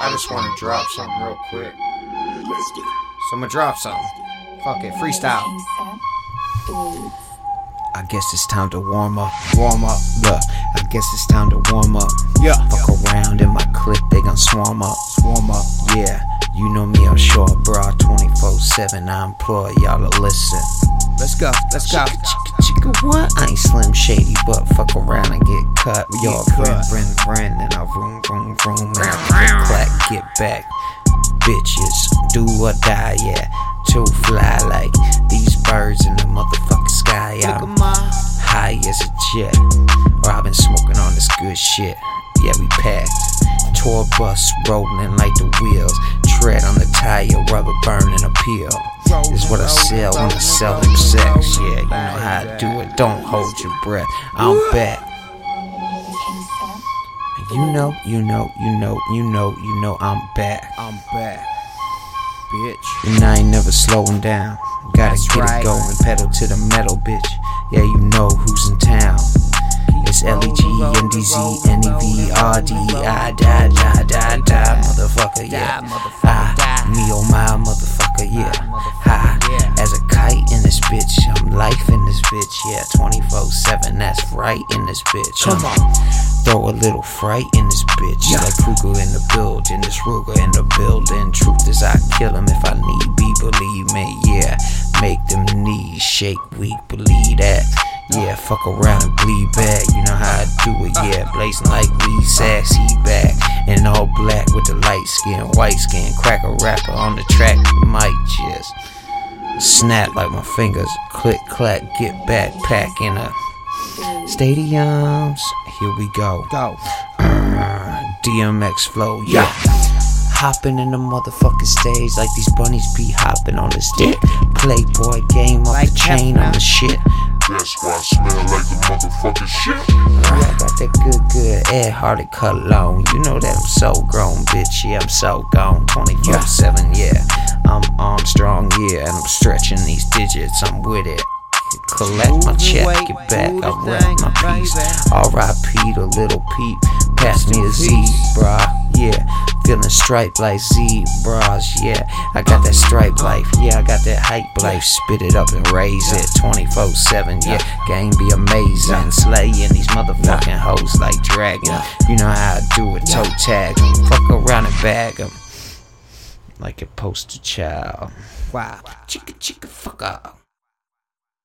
I just want to drop something real quick. So I'm gonna drop something. Fuck it, freestyle. I guess it's time to warm up. Warm up. Look, I guess it's time to warm up. Yeah. Fuck around in my clique, they gon' swarm up. Swarm up. Yeah. You know me, I'm short, bra 24 7. I implore y'all to listen. Let's go, let's go. Chicka, chicka, what? I ain't Slim Shady, but fuck around and get cut. We all friend, friend, friend, and I room, vroom, get back. Bitches, do or die, yeah. Too fly like these birds in the motherfucking sky. I'm high as a jet. Or I've been smoking on this good shit. Yeah, we packed. Tour bus rolling like the wheels. Tread on the tire, rubber burning a peel. Is what I sell when I sell them sex. Yeah, you know how I do it. Don't hold your breath. I'm back. You know, you know, you know, you know, you know I'm back. I'm back. Bitch. And I ain't never slowing down. Gotta That's get right. it going, pedal to the metal, bitch. Yeah, you know who's in town. It's L E G N D Z N E V R D I da da da da motherfucker yeah. Ah, me oh my motherfucker yeah. Bitch yeah. 24/7, that's right in this bitch. Come uh. on, throw a little fright in this bitch. Like Krueger in the building, this Ruger in the building. Truth is I kill him if I need be. Believe me yeah. Make them knees shake weak. Believe that. Yeah, fuck around and bleed back. You know how I do it, uh. yeah. Blazing like weed sacks, he back. And all black with the light skin, white skin. Cracker rapper on the track, might just snap like my fingers. Click, clack, get back, pack in a stadiums. Here we go. Go. Uh, DMX flow, yeah. Hopping in the motherfucking stage like these bunnies be hopping on the stick. Playboy game off Like the chain on the shit. That's why I smell like the motherfucking shit. I got that good, good Ed Hardy cologne. You know that I'm so grown, bitch. Yeah, I'm so gone. 24 7, yeah. I'm Armstrong, yeah. And I'm stretching these digits. I'm with it. Collect my check, get back. do I the rep thing, my piece. baby. R.I.P. to Lil Peep. Pass me a Z, Peace. bruh. Yeah, feeling striped like zebras. Yeah, I got that stripe life. Yeah, I got that hype life. Spit it up and raise it 24 7. Yeah, game be amazing. Slaying these motherfucking hoes like dragon. You know how I do it. Toe tag 'em. Fuck around and bag 'em Like a poster child. Wow. Chicka chicka fuck up.